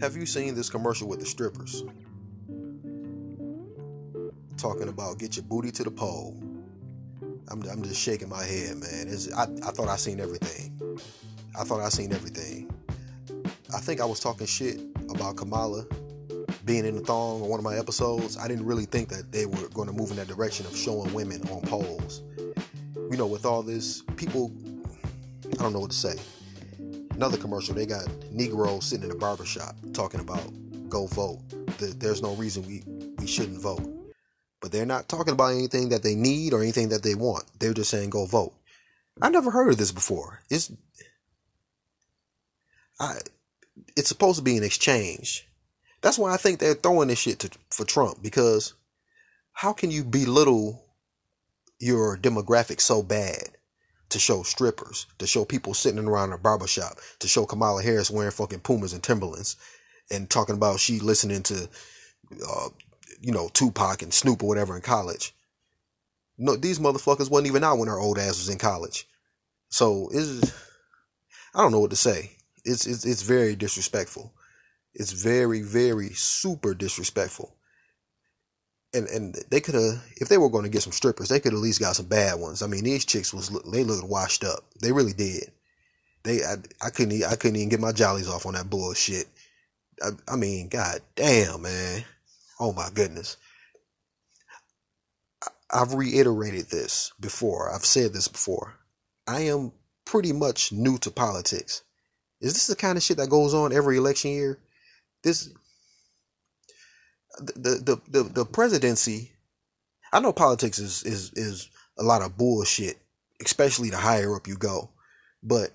Have you seen this commercial with the strippers? Talking about get your booty to the pole. I'm, I'm just shaking my head, man. It's, I, I thought I seen everything. I thought I seen everything. I think I was talking shit about Kamala being in the thong on one of my episodes. I didn't really think that they were going to move in that direction of showing women on poles. You know, with all this, people, I don't know what to say. Another commercial, they got Negroes sitting in a barbershop talking about go vote. There's no reason we, we shouldn't vote. But they're not talking about anything that they need or anything that they want. They're just saying go vote. I never heard of this before. It's I it's supposed to be an exchange. That's why I think they're throwing this shit to, for Trump because how can you belittle your demographic so bad to show strippers, to show people sitting around a barbershop, to show Kamala Harris wearing fucking Pumas and Timberlands and talking about she listening to, uh, you know, Tupac and Snoop or whatever in college. No, these motherfuckers wasn't even out when her old ass was in college. So it's, I don't know what to say. It's, it's, it's very disrespectful. It's very, very super disrespectful. And and they could have, if they were going to get some strippers, they could at least got some bad ones. I mean, these chicks was they looked washed up. They really did. They I, I couldn't I couldn't even get my jollies off on that bullshit. I, I mean, god damn, man. Oh my goodness. I've reiterated this before. I've said this before. I am pretty much new to politics. Is this the kind of shit that goes on every election year? This the the the, the presidency. I know politics is is is a lot of bullshit, especially the higher up you go. But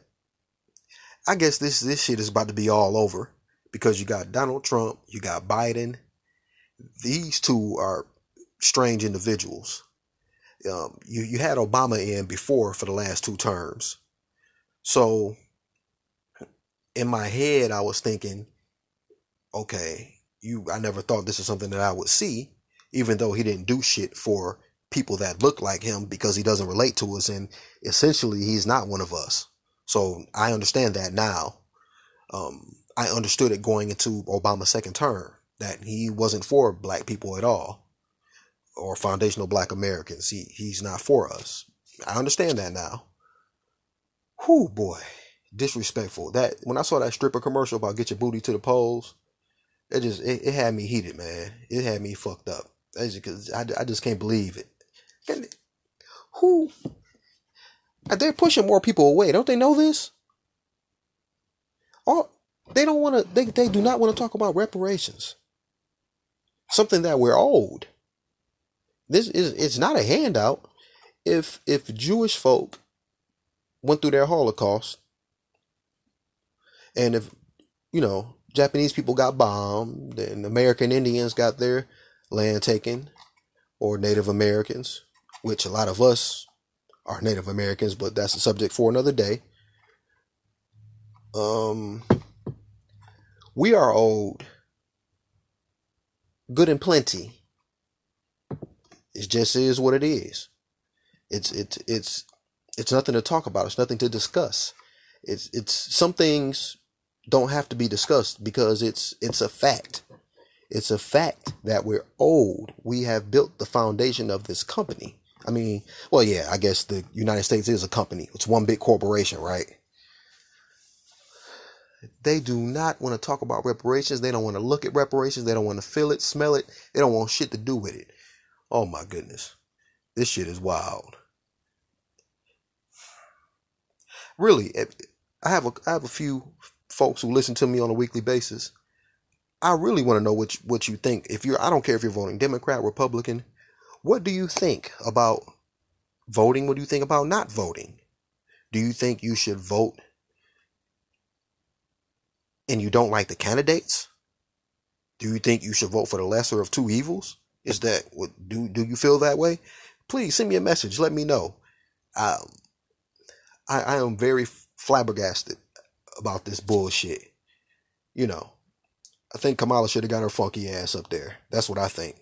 I guess this this shit is about to be all over because you got Donald Trump, you got Biden. These two are strange individuals. Um, you you had Obama in before for the last two terms, so in my head, I was thinking, okay, you, I never thought this is something that I would see, even though he didn't do shit for people that look like him because he doesn't relate to us. And essentially, he's not one of us. So I understand that now. Um, I understood it going into Obama's second term that he wasn't for black people at all or foundational black Americans. He, he's not for us. I understand that now. Whoo boy disrespectful. That when I saw that stripper commercial about get your booty to the poles, it just it, it had me heated, man. It had me fucked up. Because I, I just can't believe it. And who? They're pushing more people away. Don't they know this? Or they don't want to. They they do not want to talk about reparations. Something that we're owed. This is it's not a handout. If if Jewish folk went through their Holocaust and if, you know, Japanese people got bombed and American Indians got their land taken, or Native Americans, which a lot of us are Native Americans, but that's a subject for another day. Um, we are old, good and plenty. It just is what it is. It's it's it's it's nothing to talk about. It's nothing to discuss. It's it's some things don't have to be discussed because it's it's a fact. It's a fact that we're old. We have built the foundation of this company. I mean, well, yeah, I guess the United States is a company. It's one big corporation, right? They do not want to talk about reparations. They don't want to look at reparations. They don't want to feel it, smell it. They don't want shit to do with it. Oh my goodness. This shit is wild. Really, eh, I have a I have a few folks who listen to me on a weekly basis, I really want to know what you, what you think. If you're, I don't care if you're voting Democrat, Republican. What do you think about voting? What do you think about not voting? Do you think you should vote and you don't like the candidates? Do you think you should vote for the lesser of two evils? Is that what do do you feel that way? Please send me a message. Let me know. I, I am very flabbergasted about this bullshit. You know, I think Kamala should have got her funky ass up there. That's what I think.